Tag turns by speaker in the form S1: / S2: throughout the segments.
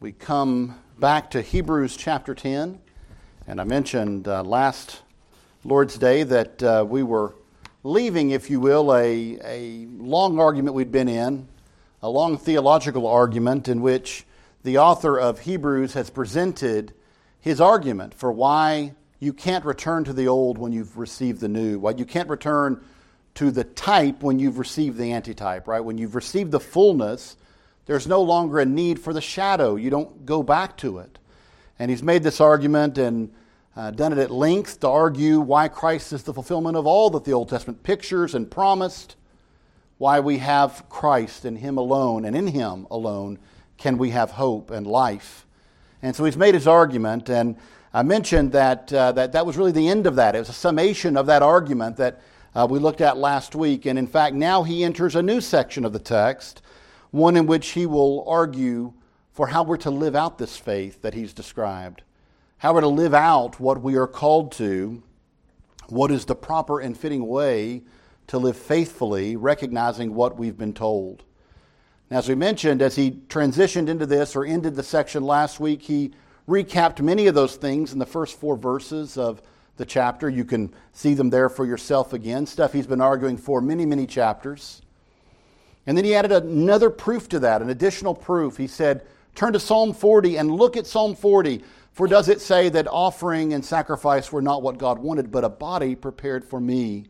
S1: we come back to Hebrews chapter 10. And I mentioned uh, last Lord's Day that uh, we were leaving, if you will, a, a long argument we'd been in, a long theological argument in which the author of Hebrews has presented his argument for why you can't return to the old when you've received the new, why you can't return to the type when you've received the antitype, right? When you've received the fullness there's no longer a need for the shadow. You don't go back to it. And he's made this argument and uh, done it at length to argue why Christ is the fulfillment of all that the Old Testament pictures and promised, why we have Christ and Him alone, and in Him alone can we have hope and life. And so he's made his argument, and I mentioned that uh, that, that was really the end of that. It was a summation of that argument that uh, we looked at last week. And in fact, now he enters a new section of the text one in which he will argue for how we're to live out this faith that he's described, how we're to live out what we are called to, what is the proper and fitting way to live faithfully, recognizing what we've been told. Now, as we mentioned, as he transitioned into this or ended the section last week, he recapped many of those things in the first four verses of the chapter. You can see them there for yourself again, stuff he's been arguing for many, many chapters. And then he added another proof to that, an additional proof. He said, Turn to Psalm 40 and look at Psalm 40. For does it say that offering and sacrifice were not what God wanted, but a body prepared for me?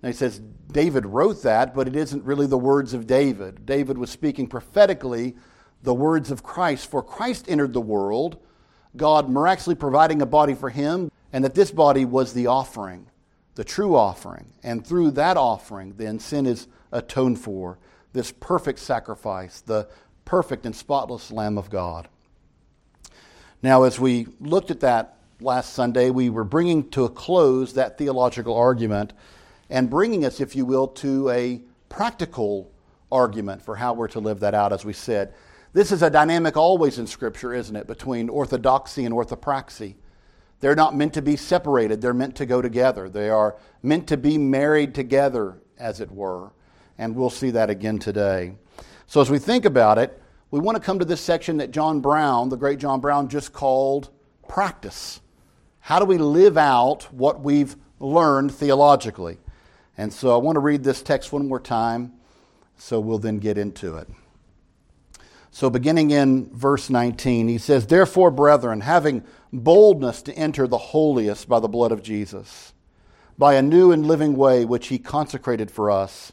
S1: Now he says David wrote that, but it isn't really the words of David. David was speaking prophetically the words of Christ. For Christ entered the world, God miraculously providing a body for him, and that this body was the offering, the true offering. And through that offering, then sin is atone for, this perfect sacrifice, the perfect and spotless Lamb of God. Now, as we looked at that last Sunday, we were bringing to a close that theological argument and bringing us, if you will, to a practical argument for how we're to live that out, as we said. This is a dynamic always in Scripture, isn't it, between orthodoxy and orthopraxy. They're not meant to be separated, they're meant to go together. They are meant to be married together, as it were and we'll see that again today. So, as we think about it, we want to come to this section that John Brown, the great John Brown, just called practice. How do we live out what we've learned theologically? And so I want to read this text one more time, so we'll then get into it. So, beginning in verse 19, he says, Therefore, brethren, having boldness to enter the holiest by the blood of Jesus, by a new and living way which he consecrated for us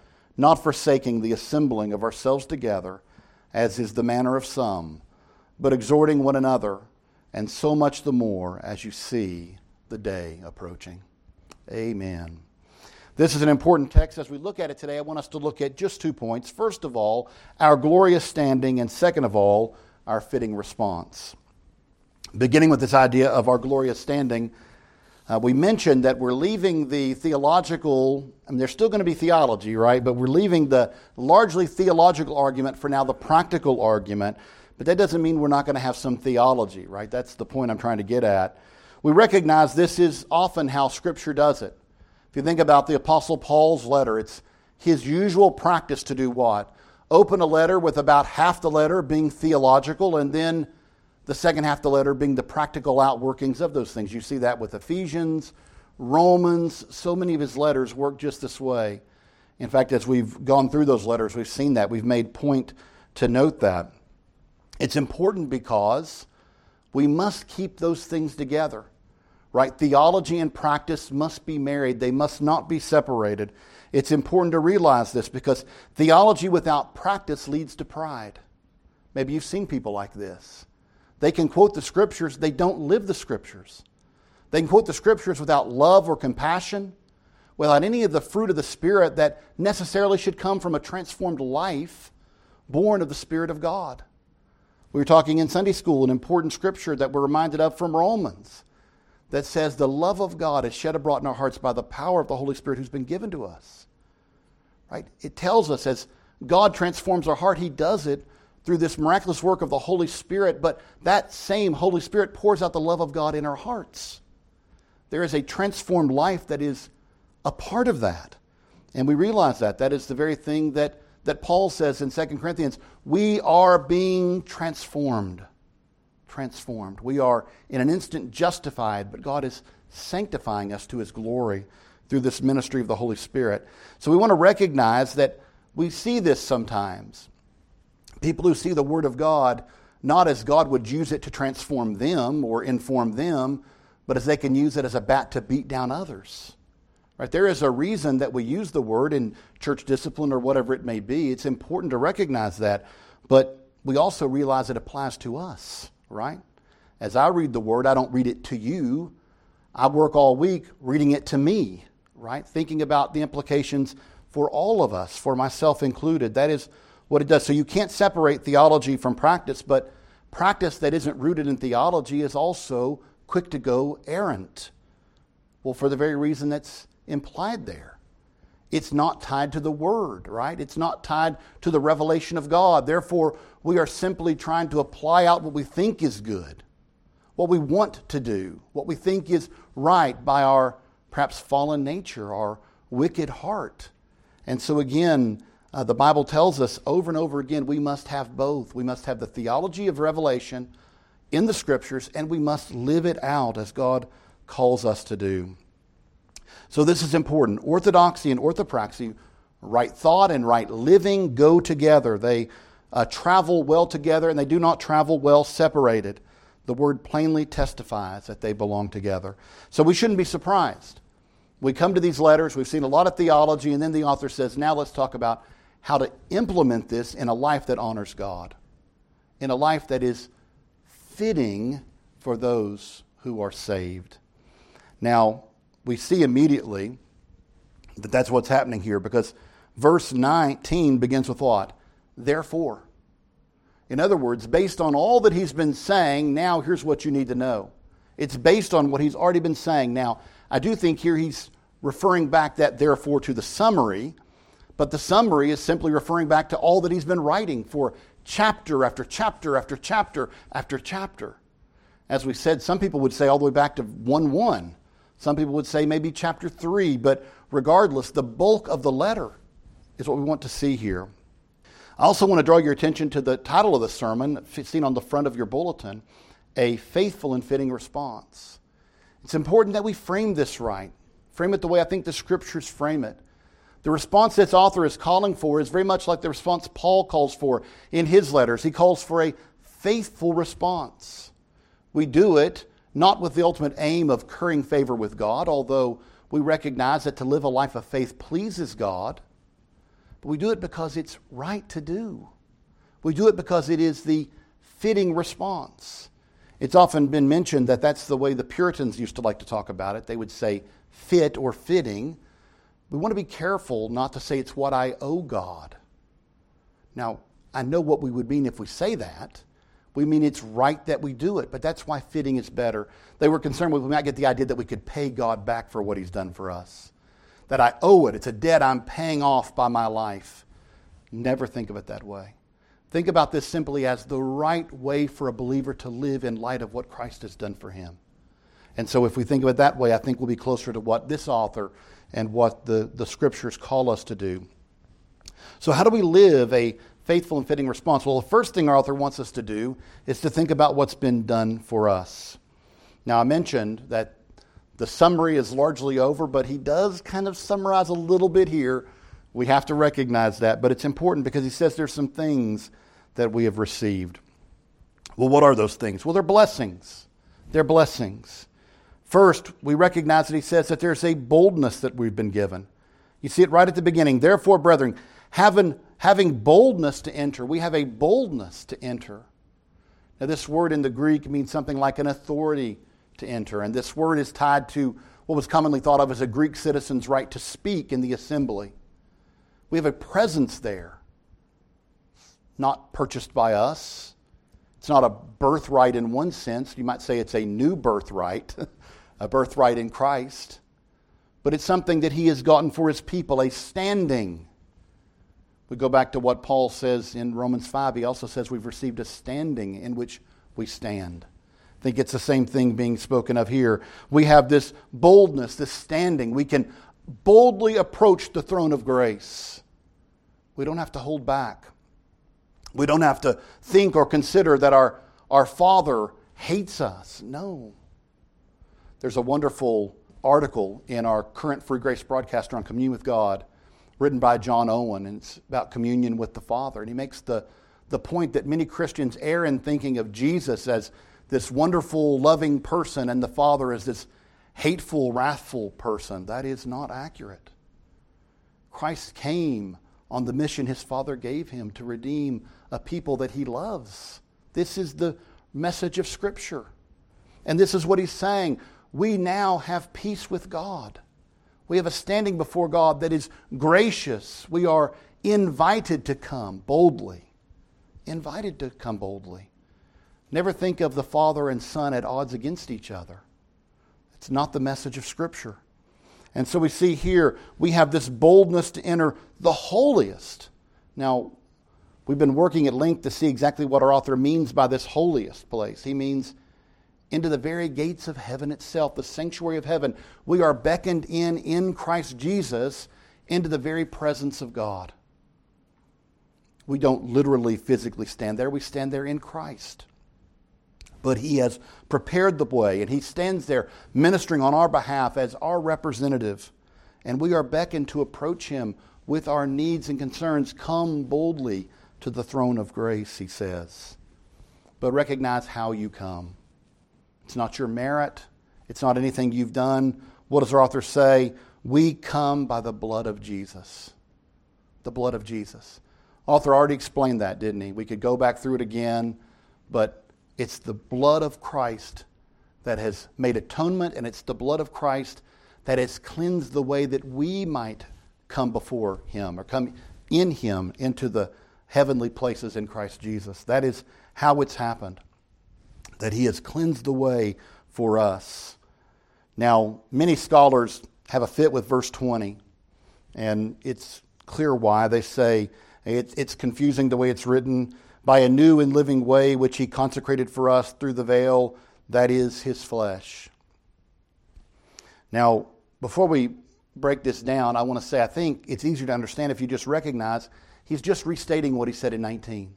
S1: not forsaking the assembling of ourselves together, as is the manner of some, but exhorting one another, and so much the more as you see the day approaching. Amen. This is an important text. As we look at it today, I want us to look at just two points. First of all, our glorious standing, and second of all, our fitting response. Beginning with this idea of our glorious standing, uh, we mentioned that we're leaving the theological, I mean, there's still going to be theology, right? But we're leaving the largely theological argument for now the practical argument. But that doesn't mean we're not going to have some theology, right? That's the point I'm trying to get at. We recognize this is often how Scripture does it. If you think about the Apostle Paul's letter, it's his usual practice to do what? Open a letter with about half the letter being theological and then the second half of the letter being the practical outworkings of those things. You see that with Ephesians, Romans, so many of his letters work just this way. In fact, as we've gone through those letters, we've seen that. We've made point to note that. It's important because we must keep those things together, right? Theology and practice must be married, they must not be separated. It's important to realize this because theology without practice leads to pride. Maybe you've seen people like this. They can quote the scriptures, they don't live the scriptures. They can quote the scriptures without love or compassion, without any of the fruit of the Spirit that necessarily should come from a transformed life born of the Spirit of God. We were talking in Sunday school an important scripture that we're reminded of from Romans that says the love of God is shed abroad in our hearts by the power of the Holy Spirit who's been given to us. Right? It tells us as God transforms our heart, He does it through this miraculous work of the Holy Spirit, but that same Holy Spirit pours out the love of God in our hearts. There is a transformed life that is a part of that. And we realize that. That is the very thing that, that Paul says in 2 Corinthians. We are being transformed. Transformed. We are in an instant justified, but God is sanctifying us to his glory through this ministry of the Holy Spirit. So we want to recognize that we see this sometimes. People who see the Word of God not as God would use it to transform them or inform them, but as they can use it as a bat to beat down others. Right? There is a reason that we use the word in church discipline or whatever it may be. It's important to recognize that, but we also realize it applies to us, right? As I read the word, I don't read it to you. I work all week reading it to me, right? Thinking about the implications for all of us, for myself included. That is what it does. So you can't separate theology from practice, but practice that isn't rooted in theology is also quick to go errant. Well, for the very reason that's implied there. It's not tied to the Word, right? It's not tied to the revelation of God. Therefore, we are simply trying to apply out what we think is good, what we want to do, what we think is right by our perhaps fallen nature, our wicked heart. And so, again, uh, the Bible tells us over and over again we must have both. We must have the theology of revelation in the Scriptures, and we must live it out as God calls us to do. So this is important. Orthodoxy and orthopraxy, right thought and right living, go together. They uh, travel well together and they do not travel well separated. The word plainly testifies that they belong together. So we shouldn't be surprised. We come to these letters, we've seen a lot of theology, and then the author says, now let's talk about how to implement this in a life that honors God, in a life that is fitting for those who are saved. Now, we see immediately that that's what's happening here because verse 19 begins with what? Therefore. In other words, based on all that he's been saying, now here's what you need to know. It's based on what he's already been saying. Now, I do think here he's referring back that therefore to the summary, but the summary is simply referring back to all that he's been writing for chapter after chapter after chapter after chapter. As we said, some people would say all the way back to 1 1. Some people would say maybe chapter 3, but regardless, the bulk of the letter is what we want to see here. I also want to draw your attention to the title of the sermon, seen on the front of your bulletin A Faithful and Fitting Response. It's important that we frame this right, frame it the way I think the scriptures frame it. The response this author is calling for is very much like the response Paul calls for in his letters. He calls for a faithful response. We do it not with the ultimate aim of currying favor with God, although we recognize that to live a life of faith pleases God, but we do it because it's right to do. We do it because it is the fitting response. It's often been mentioned that that's the way the Puritans used to like to talk about it. They would say fit or fitting. We want to be careful not to say it's what I owe God. Now, I know what we would mean if we say that, we mean it's right that we do it, but that's why fitting is better. They were concerned with we might get the idea that we could pay God back for what He's done for us, that I owe it. It's a debt I'm paying off by my life. Never think of it that way. Think about this simply as the right way for a believer to live in light of what Christ has done for him. And so, if we think of it that way, I think we'll be closer to what this author and what the, the scriptures call us to do. So, how do we live a faithful and fitting response? Well, the first thing our author wants us to do is to think about what's been done for us. Now, I mentioned that the summary is largely over, but he does kind of summarize a little bit here. We have to recognize that, but it's important because he says there's some things that we have received. Well, what are those things? Well, they're blessings. They're blessings. First, we recognize that he says that there's a boldness that we've been given. You see it right at the beginning. Therefore, brethren, having having boldness to enter. We have a boldness to enter. Now, this word in the Greek means something like an authority to enter, and this word is tied to what was commonly thought of as a Greek citizen's right to speak in the assembly. We have a presence there, not purchased by us, It's not a birthright in one sense. You might say it's a new birthright, a birthright in Christ. But it's something that he has gotten for his people, a standing. We go back to what Paul says in Romans 5. He also says we've received a standing in which we stand. I think it's the same thing being spoken of here. We have this boldness, this standing. We can boldly approach the throne of grace. We don't have to hold back. We don't have to think or consider that our, our Father hates us. No. There's a wonderful article in our current Free Grace broadcaster on communion with God, written by John Owen, and it's about communion with the Father. And he makes the, the point that many Christians err in thinking of Jesus as this wonderful, loving person and the Father as this hateful, wrathful person. That is not accurate. Christ came on the mission his Father gave him to redeem a people that he loves. This is the message of Scripture. And this is what he's saying. We now have peace with God. We have a standing before God that is gracious. We are invited to come boldly. Invited to come boldly. Never think of the Father and Son at odds against each other. It's not the message of Scripture. And so we see here we have this boldness to enter the holiest. Now, We've been working at length to see exactly what our author means by this holiest place. He means into the very gates of heaven itself, the sanctuary of heaven. We are beckoned in in Christ Jesus into the very presence of God. We don't literally physically stand there, we stand there in Christ. But He has prepared the way, and He stands there ministering on our behalf as our representative. And we are beckoned to approach Him with our needs and concerns. Come boldly to the throne of grace, he says. But recognize how you come. It's not your merit, it's not anything you've done. What does our author say? We come by the blood of Jesus. The blood of Jesus. Author already explained that, didn't he? We could go back through it again, but it's the blood of Christ that has made atonement, and it's the blood of Christ that has cleansed the way that we might come before Him or come in Him into the heavenly places in Christ Jesus. That is how it's happened, that He has cleansed the way for us. Now, many scholars have a fit with verse 20, and it's clear why. They say it's confusing the way it's written by a new and living way which He consecrated for us through the veil, that is His flesh. Now, before we break this down, I want to say I think it's easier to understand if you just recognize He's just restating what he said in 19.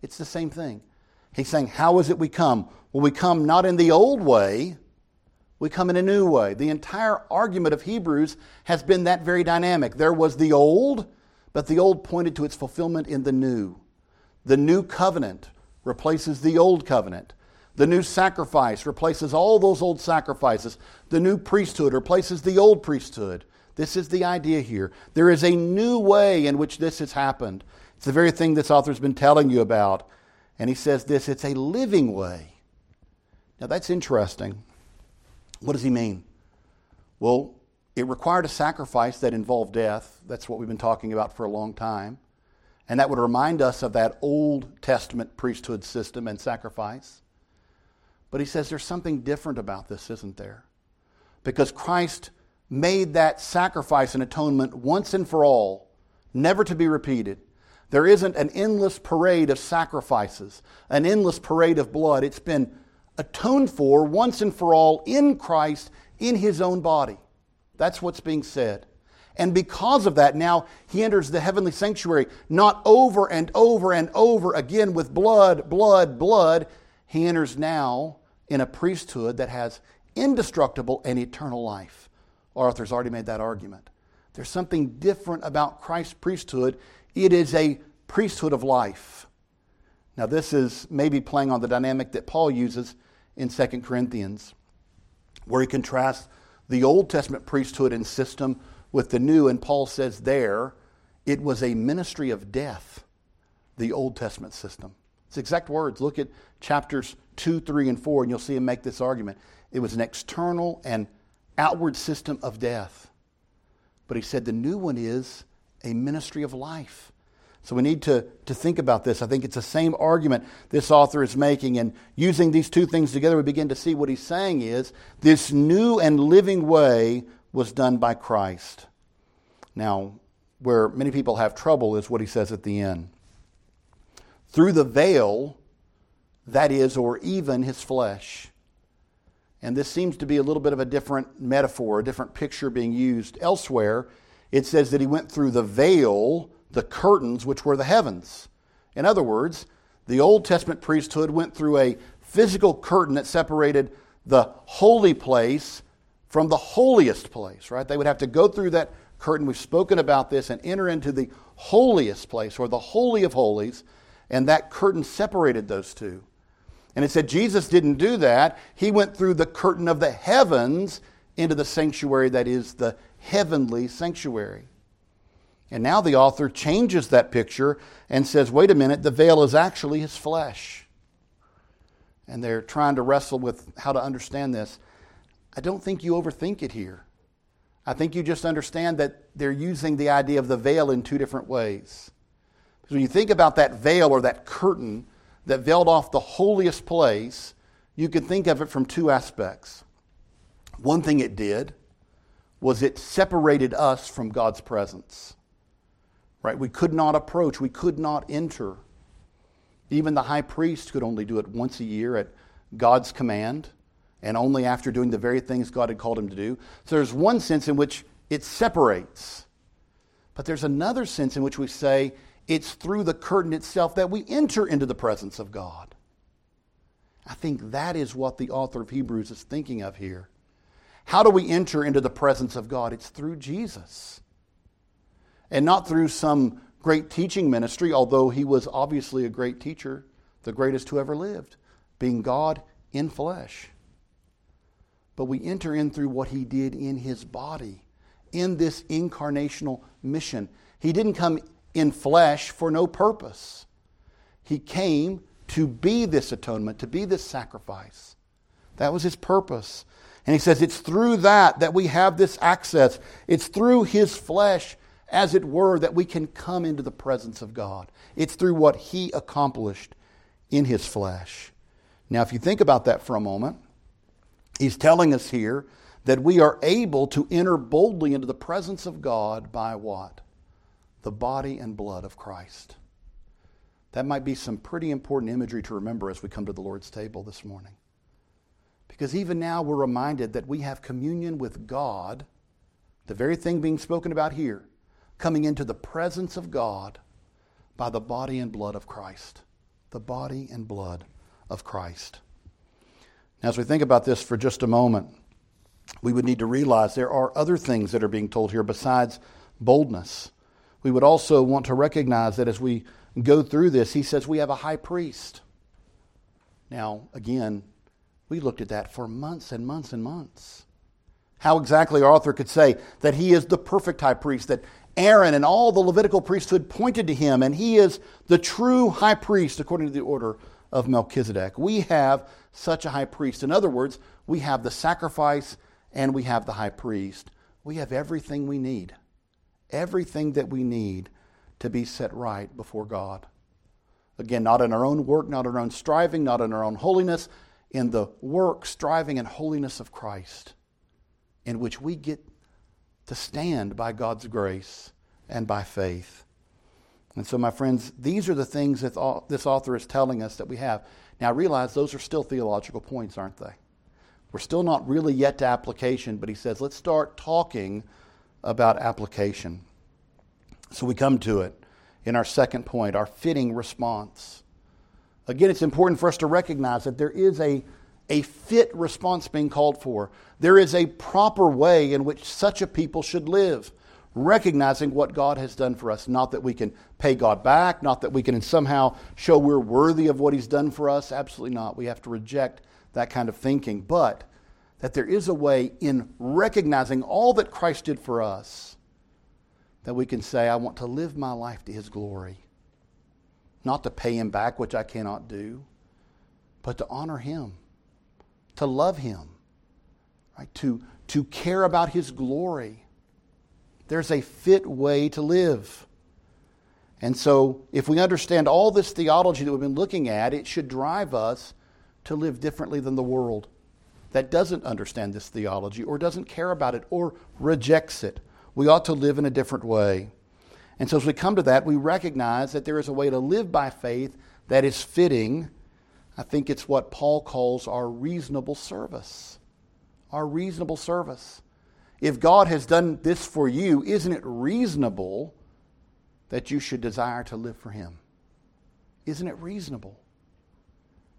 S1: It's the same thing. He's saying, How is it we come? Well, we come not in the old way, we come in a new way. The entire argument of Hebrews has been that very dynamic. There was the old, but the old pointed to its fulfillment in the new. The new covenant replaces the old covenant. The new sacrifice replaces all those old sacrifices. The new priesthood replaces the old priesthood. This is the idea here. There is a new way in which this has happened. It's the very thing this author's been telling you about. And he says this it's a living way. Now that's interesting. What does he mean? Well, it required a sacrifice that involved death. That's what we've been talking about for a long time. And that would remind us of that Old Testament priesthood system and sacrifice. But he says there's something different about this, isn't there? Because Christ made that sacrifice and atonement once and for all, never to be repeated. There isn't an endless parade of sacrifices, an endless parade of blood. It's been atoned for once and for all in Christ, in his own body. That's what's being said. And because of that, now he enters the heavenly sanctuary, not over and over and over again with blood, blood, blood. He enters now in a priesthood that has indestructible and eternal life. Author's already made that argument. There's something different about Christ's priesthood. It is a priesthood of life. Now, this is maybe playing on the dynamic that Paul uses in 2 Corinthians, where he contrasts the Old Testament priesthood and system with the new, and Paul says there it was a ministry of death, the Old Testament system. It's exact words. Look at chapters 2, 3, and 4, and you'll see him make this argument. It was an external and outward system of death. But he said the new one is a ministry of life. So we need to, to think about this. I think it's the same argument this author is making. And using these two things together, we begin to see what he's saying is this new and living way was done by Christ. Now, where many people have trouble is what he says at the end. Through the veil, that is, or even his flesh. And this seems to be a little bit of a different metaphor, a different picture being used elsewhere. It says that he went through the veil, the curtains, which were the heavens. In other words, the Old Testament priesthood went through a physical curtain that separated the holy place from the holiest place, right? They would have to go through that curtain. We've spoken about this and enter into the holiest place or the Holy of Holies, and that curtain separated those two. And it said Jesus didn't do that. He went through the curtain of the heavens into the sanctuary that is the heavenly sanctuary. And now the author changes that picture and says, wait a minute, the veil is actually his flesh. And they're trying to wrestle with how to understand this. I don't think you overthink it here. I think you just understand that they're using the idea of the veil in two different ways. Because when you think about that veil or that curtain that veiled off the holiest place, you can think of it from two aspects. One thing it did was it separated us from God's presence. Right? We could not approach, we could not enter. Even the high priest could only do it once a year at God's command and only after doing the very things God had called him to do. So there's one sense in which it separates. But there's another sense in which we say it's through the curtain itself that we enter into the presence of God. I think that is what the author of Hebrews is thinking of here. How do we enter into the presence of God? It's through Jesus. And not through some great teaching ministry, although he was obviously a great teacher, the greatest who ever lived, being God in flesh but we enter in through what he did in his body, in this incarnational mission. He didn't come in flesh for no purpose. He came to be this atonement, to be this sacrifice. That was his purpose. And he says it's through that that we have this access. It's through his flesh, as it were, that we can come into the presence of God. It's through what he accomplished in his flesh. Now, if you think about that for a moment, He's telling us here that we are able to enter boldly into the presence of God by what? The body and blood of Christ. That might be some pretty important imagery to remember as we come to the Lord's table this morning. Because even now we're reminded that we have communion with God, the very thing being spoken about here, coming into the presence of God by the body and blood of Christ. The body and blood of Christ. Now, as we think about this for just a moment, we would need to realize there are other things that are being told here besides boldness. We would also want to recognize that as we go through this, he says we have a high priest. Now, again, we looked at that for months and months and months. How exactly our author could say that he is the perfect high priest, that Aaron and all the Levitical priesthood pointed to him, and he is the true high priest according to the order of Melchizedek. We have such a high priest. In other words, we have the sacrifice and we have the high priest. We have everything we need. Everything that we need to be set right before God. Again, not in our own work, not in our own striving, not in our own holiness, in the work, striving, and holiness of Christ, in which we get to stand by God's grace and by faith. And so, my friends, these are the things that this author is telling us that we have. Now, realize those are still theological points, aren't they? We're still not really yet to application, but he says, let's start talking about application. So we come to it in our second point, our fitting response. Again, it's important for us to recognize that there is a, a fit response being called for. There is a proper way in which such a people should live recognizing what God has done for us. Not that we can pay God back, not that we can somehow show we're worthy of what He's done for us. Absolutely not. We have to reject that kind of thinking. But that there is a way in recognizing all that Christ did for us that we can say, I want to live my life to His glory. Not to pay Him back, which I cannot do, but to honor Him, to love Him, right? to, to care about His glory there's a fit way to live. And so, if we understand all this theology that we've been looking at, it should drive us to live differently than the world that doesn't understand this theology or doesn't care about it or rejects it. We ought to live in a different way. And so, as we come to that, we recognize that there is a way to live by faith that is fitting. I think it's what Paul calls our reasonable service. Our reasonable service. If God has done this for you, isn't it reasonable that you should desire to live for Him? Isn't it reasonable?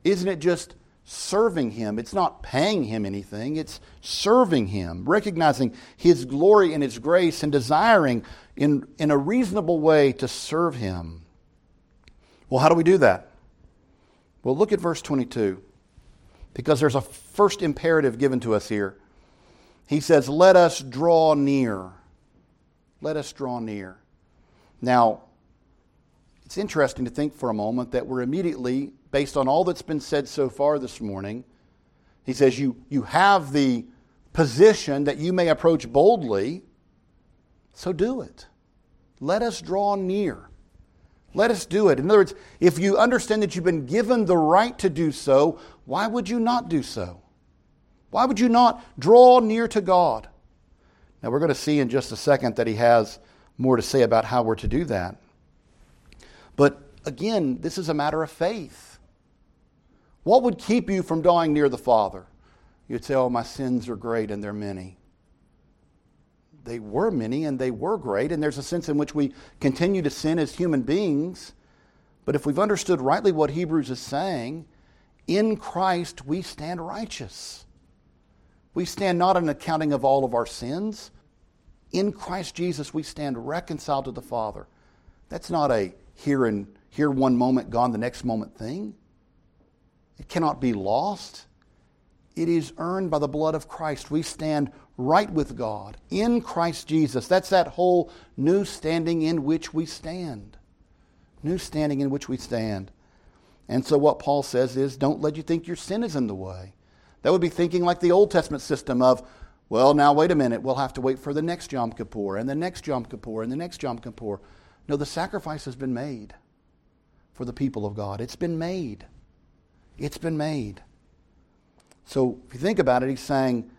S1: Isn't it just serving Him? It's not paying Him anything, it's serving Him, recognizing His glory and His grace and desiring in, in a reasonable way to serve Him. Well, how do we do that? Well, look at verse 22, because there's a first imperative given to us here. He says, Let us draw near. Let us draw near. Now, it's interesting to think for a moment that we're immediately, based on all that's been said so far this morning, he says, You, you have the position that you may approach boldly, so do it. Let us draw near. Let us do it. In other words, if you understand that you've been given the right to do so, why would you not do so? Why would you not draw near to God? Now, we're going to see in just a second that he has more to say about how we're to do that. But again, this is a matter of faith. What would keep you from drawing near the Father? You'd say, Oh, my sins are great and they're many. They were many and they were great, and there's a sense in which we continue to sin as human beings. But if we've understood rightly what Hebrews is saying, in Christ we stand righteous. We stand not in accounting of all of our sins. In Christ Jesus we stand reconciled to the Father. That's not a here and here one moment, gone the next moment thing. It cannot be lost. It is earned by the blood of Christ. We stand right with God in Christ Jesus. That's that whole new standing in which we stand. New standing in which we stand. And so, what Paul says is don't let you think your sin is in the way. That would be thinking like the Old Testament system of, well, now wait a minute, we'll have to wait for the next Yom Kippur and the next Yom Kippur and the next Yom Kippur. No, the sacrifice has been made for the people of God. It's been made. It's been made. So if you think about it, he's saying,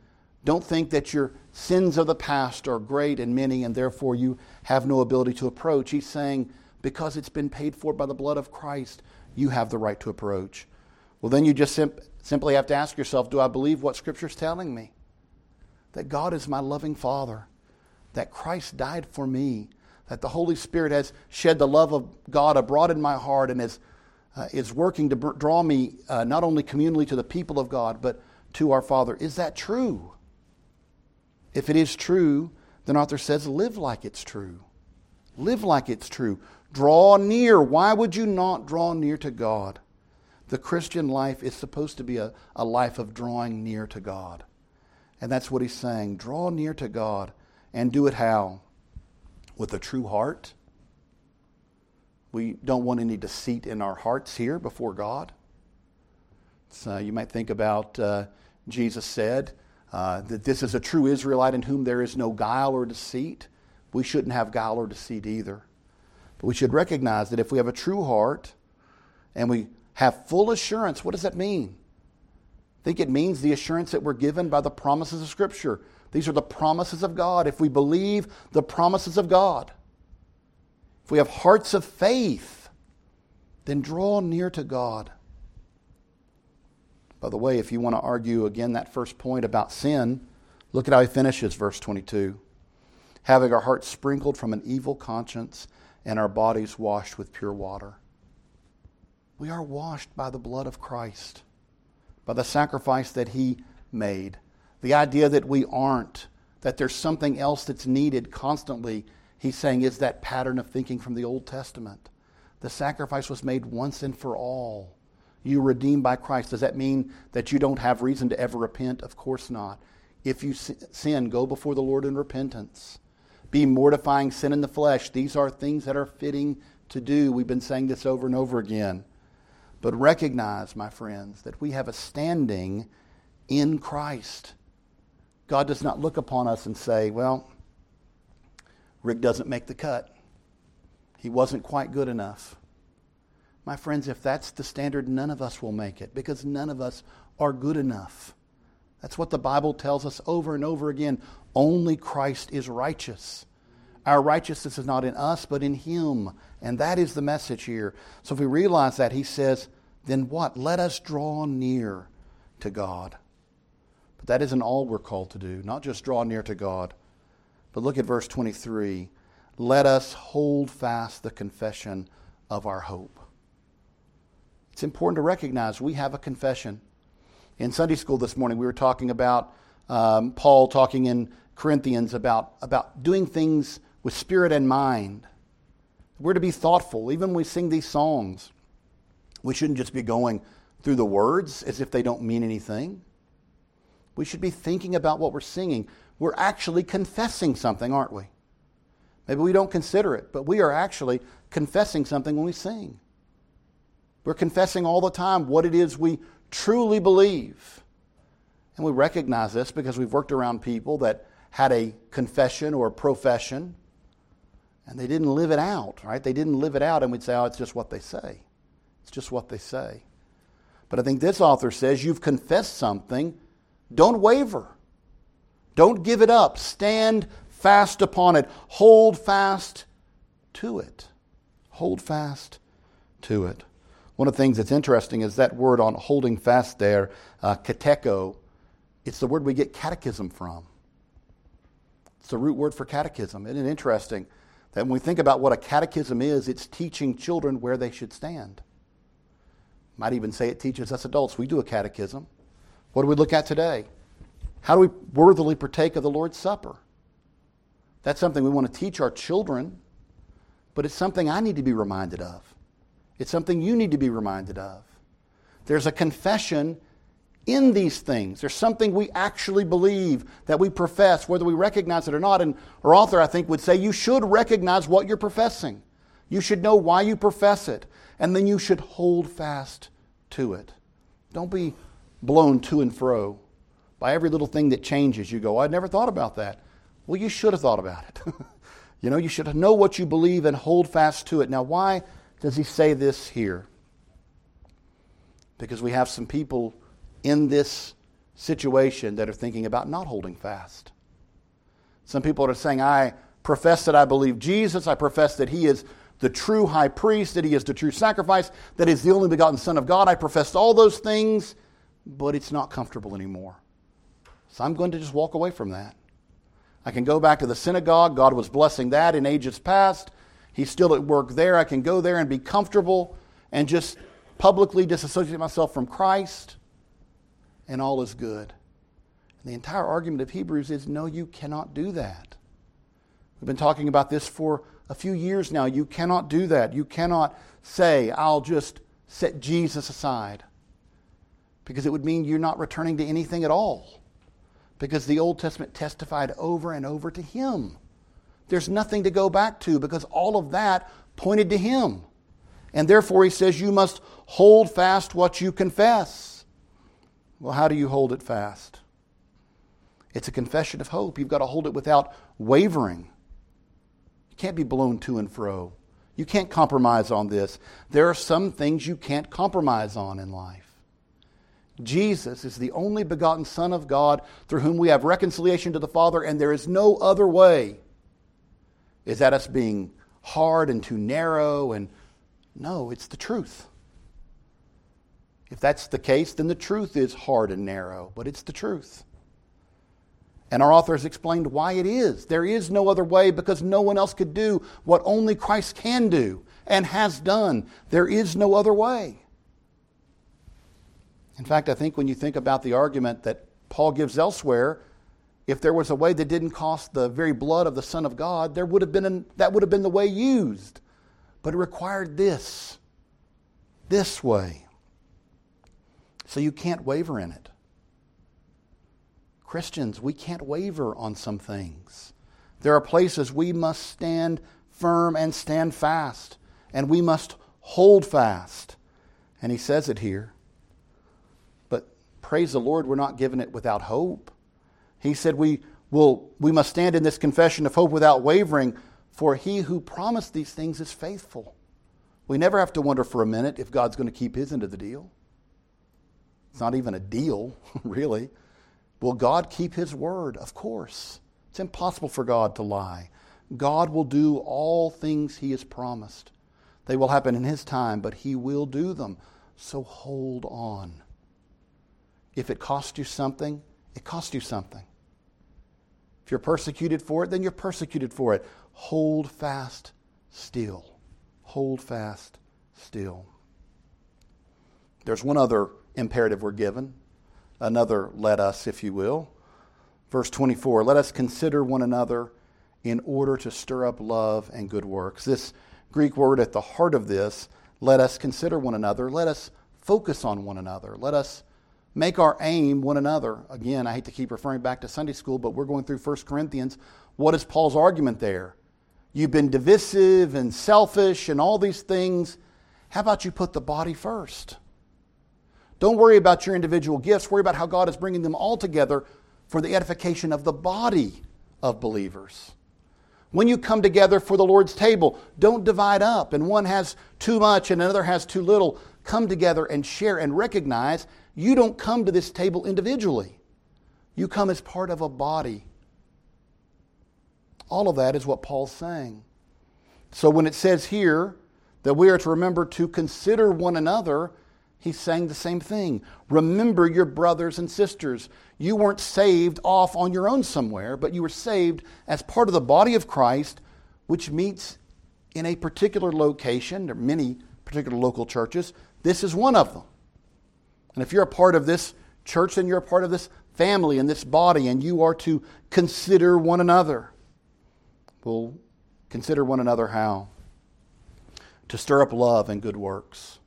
S1: don't think that your sins of the past are great and many and therefore you have no ability to approach. He's saying, because it's been paid for by the blood of Christ, you have the right to approach. Well, then you just sim- simply have to ask yourself do I believe what Scripture's telling me? That God is my loving Father, that Christ died for me, that the Holy Spirit has shed the love of God abroad in my heart and is, uh, is working to br- draw me uh, not only communally to the people of God, but to our Father. Is that true? If it is true, then Author says, live like it's true. Live like it's true. Draw near. Why would you not draw near to God? The Christian life is supposed to be a, a life of drawing near to God. And that's what he's saying. Draw near to God. And do it how? with a true heart. We don't want any deceit in our hearts here before God. So you might think about uh, Jesus said uh, that this is a true Israelite in whom there is no guile or deceit. We shouldn't have guile or deceit either. But we should recognize that if we have a true heart and we have full assurance, what does that mean? I think it means the assurance that we're given by the promises of Scripture. These are the promises of God. If we believe the promises of God, if we have hearts of faith, then draw near to God. By the way, if you want to argue again that first point about sin, look at how he finishes verse 22. Having our hearts sprinkled from an evil conscience and our bodies washed with pure water. We are washed by the blood of Christ, by the sacrifice that he made. The idea that we aren't, that there's something else that's needed constantly, he's saying is that pattern of thinking from the Old Testament. The sacrifice was made once and for all. You redeemed by Christ. Does that mean that you don't have reason to ever repent? Of course not. If you sin, go before the Lord in repentance. Be mortifying sin in the flesh. These are things that are fitting to do. We've been saying this over and over again. But recognize, my friends, that we have a standing in Christ. God does not look upon us and say, well, Rick doesn't make the cut. He wasn't quite good enough. My friends, if that's the standard, none of us will make it because none of us are good enough. That's what the Bible tells us over and over again. Only Christ is righteous. Our righteousness is not in us, but in Him. And that is the message here. So if we realize that, He says, then what? Let us draw near to God. But that isn't all we're called to do, not just draw near to God. But look at verse 23. Let us hold fast the confession of our hope. It's important to recognize we have a confession. In Sunday school this morning, we were talking about um, Paul talking in Corinthians about, about doing things with spirit and mind. We're to be thoughtful. Even when we sing these songs, we shouldn't just be going through the words as if they don't mean anything. We should be thinking about what we're singing. We're actually confessing something, aren't we? Maybe we don't consider it, but we are actually confessing something when we sing. We're confessing all the time what it is we truly believe. And we recognize this because we've worked around people that had a confession or a profession and they didn't live it out, right? They didn't live it out, and we'd say, oh, it's just what they say. It's just what they say. But I think this author says you've confessed something, don't waver. Don't give it up. Stand fast upon it. Hold fast to it. Hold fast to it. One of the things that's interesting is that word on holding fast there, uh, kateko, it's the word we get catechism from. It's the root word for catechism. Isn't it interesting that when we think about what a catechism is, it's teaching children where they should stand. Might even say it teaches us adults. We do a catechism. What do we look at today? How do we worthily partake of the Lord's Supper? That's something we want to teach our children, but it's something I need to be reminded of. It's something you need to be reminded of. There's a confession in these things. There's something we actually believe that we profess, whether we recognize it or not. And our author, I think, would say you should recognize what you're professing. You should know why you profess it, and then you should hold fast to it. Don't be blown to and fro by every little thing that changes. You go, I never thought about that. Well, you should have thought about it. you know, you should know what you believe and hold fast to it. Now, why does he say this here? Because we have some people in this situation that are thinking about not holding fast. Some people are saying, I profess that I believe Jesus, I profess that he is the true high priest, that he is the true sacrifice, that he is the only begotten Son of God. I profess all those things, but it's not comfortable anymore. So I'm going to just walk away from that. I can go back to the synagogue. God was blessing that in ages past. He's still at work there. I can go there and be comfortable and just publicly disassociate myself from Christ, and all is good. And the entire argument of Hebrews is no, you cannot do that. We've been talking about this for a few years now. You cannot do that. You cannot say, I'll just set Jesus aside. Because it would mean you're not returning to anything at all because the Old Testament testified over and over to Him. There's nothing to go back to because all of that pointed to Him. And therefore, He says, You must hold fast what you confess. Well, how do you hold it fast? It's a confession of hope. You've got to hold it without wavering. You can't be blown to and fro. You can't compromise on this. There are some things you can't compromise on in life. Jesus is the only begotten Son of God through whom we have reconciliation to the Father, and there is no other way. Is that us being hard and too narrow? And no, it's the truth. If that's the case, then the truth is hard and narrow, but it's the truth. And our author has explained why it is. There is no other way because no one else could do what only Christ can do and has done. There is no other way. In fact, I think when you think about the argument that Paul gives elsewhere, if there was a way that didn't cost the very blood of the Son of God, there would have been an, that would have been the way used. But it required this, this way. So you can't waver in it. Christians, we can't waver on some things. There are places we must stand firm and stand fast, and we must hold fast. And he says it here praise the Lord, we're not given it without hope. He said we will we must stand in this confession of hope without wavering, For he who promised these things is faithful. We never have to wonder for a minute if God's going to keep his end of the deal. It's not even a deal, really. Will God keep his word? Of course. It's impossible for God to lie. God will do all things he has promised. They will happen in his time, but he will do them. So hold on. If it costs you something, it costs you something. If you're persecuted for it, then you're persecuted for it. Hold fast still. Hold fast still. There's one other imperative we're given, another let us, if you will. Verse 24 let us consider one another in order to stir up love and good works. This Greek word at the heart of this, let us consider one another, let us focus on one another, let us make our aim one another. Again, I hate to keep referring back to Sunday school, but we're going through 1 Corinthians. What is Paul's argument there? You've been divisive and selfish and all these things. How about you put the body first? Don't worry about your individual gifts. Worry about how God is bringing them all together for the edification of the body of believers. When you come together for the Lord's table, don't divide up and one has too much and another has too little. Come together and share and recognize you don't come to this table individually. You come as part of a body all of that is what Paul's saying. So when it says here that we are to remember to consider one another, he's saying the same thing. Remember your brothers and sisters. You weren't saved off on your own somewhere, but you were saved as part of the body of Christ, which meets in a particular location. There are many particular local churches. This is one of them. And if you're a part of this church, and you're a part of this family and this body, and you are to consider one another. We'll consider one another how to stir up love and good works.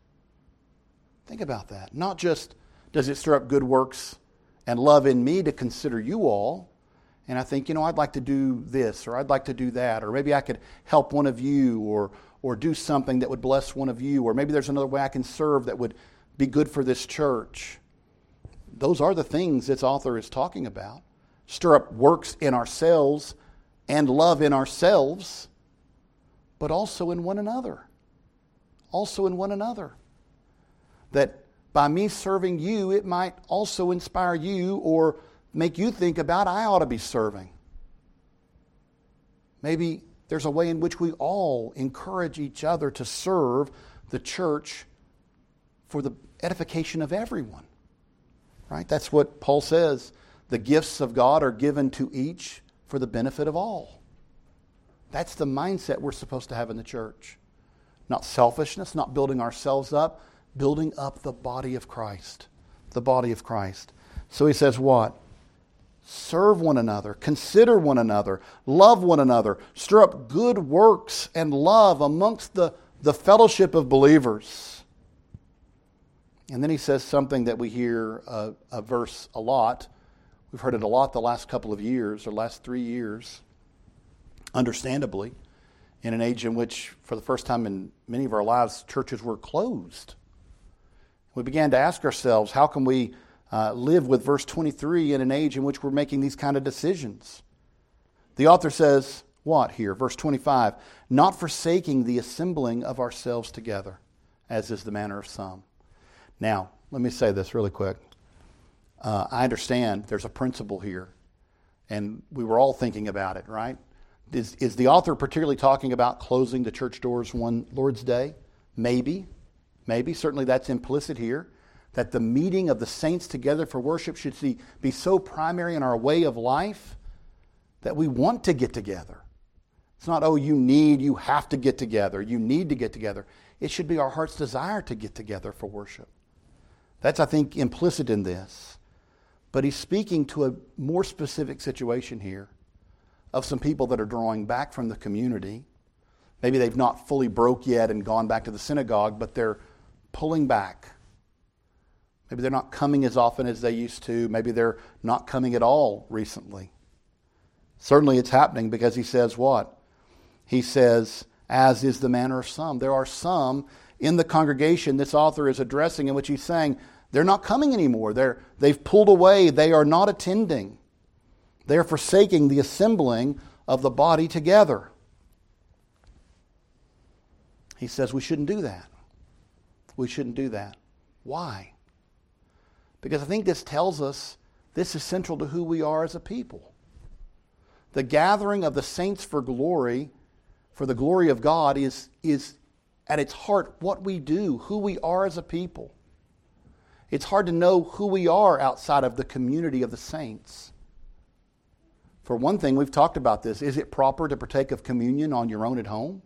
S1: Think about that. Not just does it stir up good works and love in me to consider you all, and I think, you know, I'd like to do this or I'd like to do that, or maybe I could help one of you or, or do something that would bless one of you, or maybe there's another way I can serve that would be good for this church. Those are the things this author is talking about. Stir up works in ourselves and love in ourselves, but also in one another. Also in one another. That by me serving you, it might also inspire you or make you think about, I ought to be serving. Maybe there's a way in which we all encourage each other to serve the church for the edification of everyone. Right? That's what Paul says. The gifts of God are given to each for the benefit of all. That's the mindset we're supposed to have in the church. Not selfishness, not building ourselves up, building up the body of Christ. The body of Christ. So he says, what? Serve one another, consider one another, love one another, stir up good works and love amongst the, the fellowship of believers. And then he says something that we hear a, a verse a lot We've heard it a lot the last couple of years or last three years, understandably, in an age in which, for the first time in many of our lives, churches were closed. We began to ask ourselves, how can we uh, live with verse 23 in an age in which we're making these kind of decisions? The author says, what here? Verse 25, not forsaking the assembling of ourselves together, as is the manner of some. Now, let me say this really quick. Uh, I understand there's a principle here, and we were all thinking about it, right? Is, is the author particularly talking about closing the church doors one Lord's Day? Maybe. Maybe. Certainly that's implicit here. That the meeting of the saints together for worship should see, be so primary in our way of life that we want to get together. It's not, oh, you need, you have to get together. You need to get together. It should be our heart's desire to get together for worship. That's, I think, implicit in this. But he's speaking to a more specific situation here of some people that are drawing back from the community. Maybe they've not fully broke yet and gone back to the synagogue, but they're pulling back. Maybe they're not coming as often as they used to. Maybe they're not coming at all recently. Certainly it's happening because he says what? He says, as is the manner of some. There are some in the congregation this author is addressing in which he's saying, they're not coming anymore. They're, they've pulled away. They are not attending. They're forsaking the assembling of the body together. He says we shouldn't do that. We shouldn't do that. Why? Because I think this tells us this is central to who we are as a people. The gathering of the saints for glory, for the glory of God, is, is at its heart what we do, who we are as a people. It's hard to know who we are outside of the community of the saints. For one thing, we've talked about this. Is it proper to partake of communion on your own at home?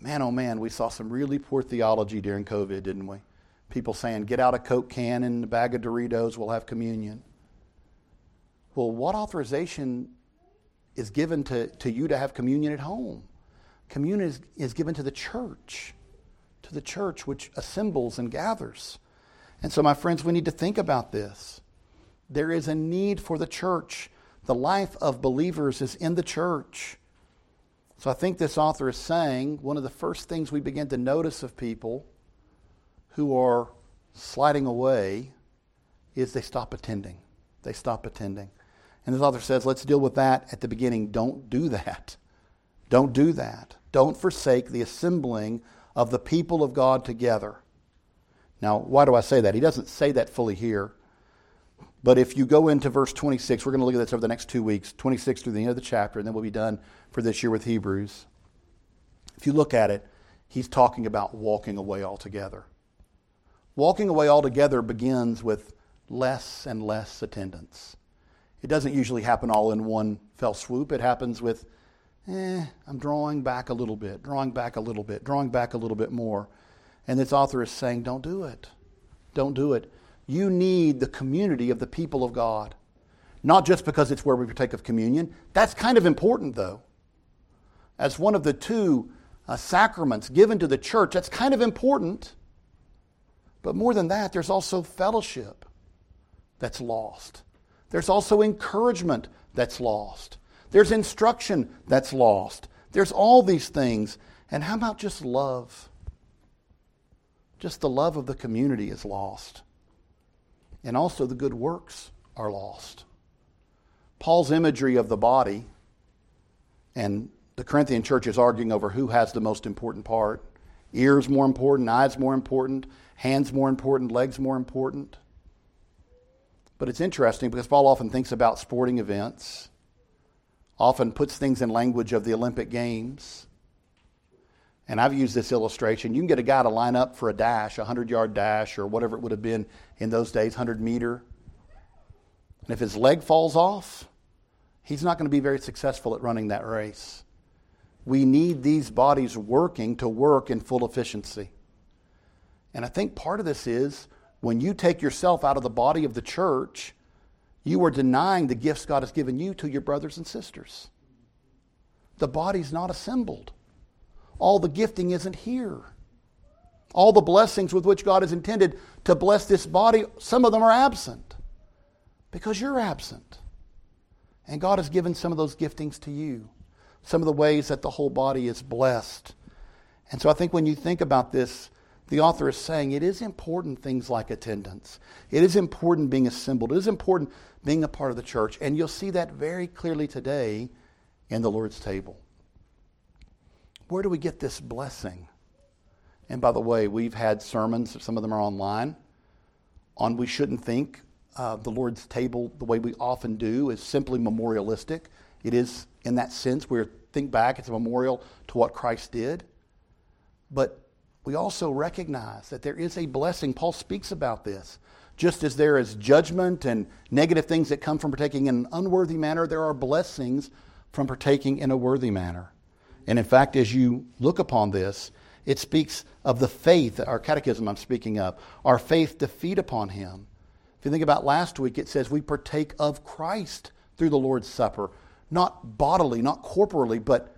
S1: Man, oh man, we saw some really poor theology during COVID, didn't we? People saying, get out a Coke can and a bag of Doritos, we'll have communion. Well, what authorization is given to, to you to have communion at home? Communion is, is given to the church, to the church which assembles and gathers. And so, my friends, we need to think about this. There is a need for the church. The life of believers is in the church. So I think this author is saying one of the first things we begin to notice of people who are sliding away is they stop attending. They stop attending. And this author says, let's deal with that at the beginning. Don't do that. Don't do that. Don't forsake the assembling of the people of God together. Now, why do I say that? He doesn't say that fully here. But if you go into verse 26, we're going to look at this over the next two weeks, 26 through the end of the chapter, and then we'll be done for this year with Hebrews. If you look at it, he's talking about walking away altogether. Walking away altogether begins with less and less attendance. It doesn't usually happen all in one fell swoop. It happens with, eh, I'm drawing back a little bit, drawing back a little bit, drawing back a little bit more. And this author is saying, don't do it. Don't do it. You need the community of the people of God. Not just because it's where we partake of communion. That's kind of important, though. As one of the two uh, sacraments given to the church, that's kind of important. But more than that, there's also fellowship that's lost. There's also encouragement that's lost. There's instruction that's lost. There's all these things. And how about just love? Just the love of the community is lost and also the good works are lost. Paul's imagery of the body, and the Corinthian church is arguing over who has the most important part ears more important, eyes more important, hands more important, legs more important. But it's interesting because Paul often thinks about sporting events, often puts things in language of the Olympic Games. And I've used this illustration. You can get a guy to line up for a dash, a 100 yard dash, or whatever it would have been in those days, 100 meter. And if his leg falls off, he's not going to be very successful at running that race. We need these bodies working to work in full efficiency. And I think part of this is when you take yourself out of the body of the church, you are denying the gifts God has given you to your brothers and sisters. The body's not assembled all the gifting isn't here. All the blessings with which God has intended to bless this body, some of them are absent because you're absent. And God has given some of those giftings to you, some of the ways that the whole body is blessed. And so I think when you think about this, the author is saying it is important things like attendance. It is important being assembled. It is important being a part of the church. And you'll see that very clearly today in the Lord's table where do we get this blessing? And by the way, we've had sermons, some of them are online, on we shouldn't think uh, the Lord's table the way we often do is simply memorialistic. It is, in that sense, we think back, it's a memorial to what Christ did. But we also recognize that there is a blessing. Paul speaks about this. Just as there is judgment and negative things that come from partaking in an unworthy manner, there are blessings from partaking in a worthy manner. And in fact, as you look upon this, it speaks of the faith, our catechism I'm speaking of, our faith to feed upon him. If you think about last week, it says we partake of Christ through the Lord's Supper, not bodily, not corporally, but,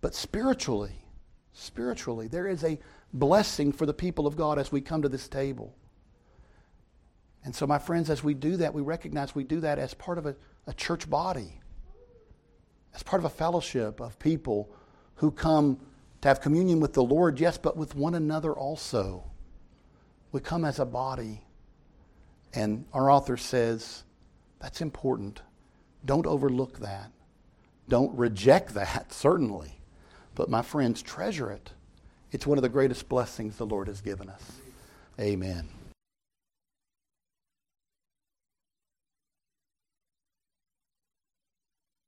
S1: but spiritually. Spiritually. There is a blessing for the people of God as we come to this table. And so, my friends, as we do that, we recognize we do that as part of a, a church body, as part of a fellowship of people who come to have communion with the Lord, yes, but with one another also. We come as a body. And our author says that's important. Don't overlook that. Don't reject that, certainly. But my friends, treasure it It's one of the greatest blessings the Lord has given us. Amen.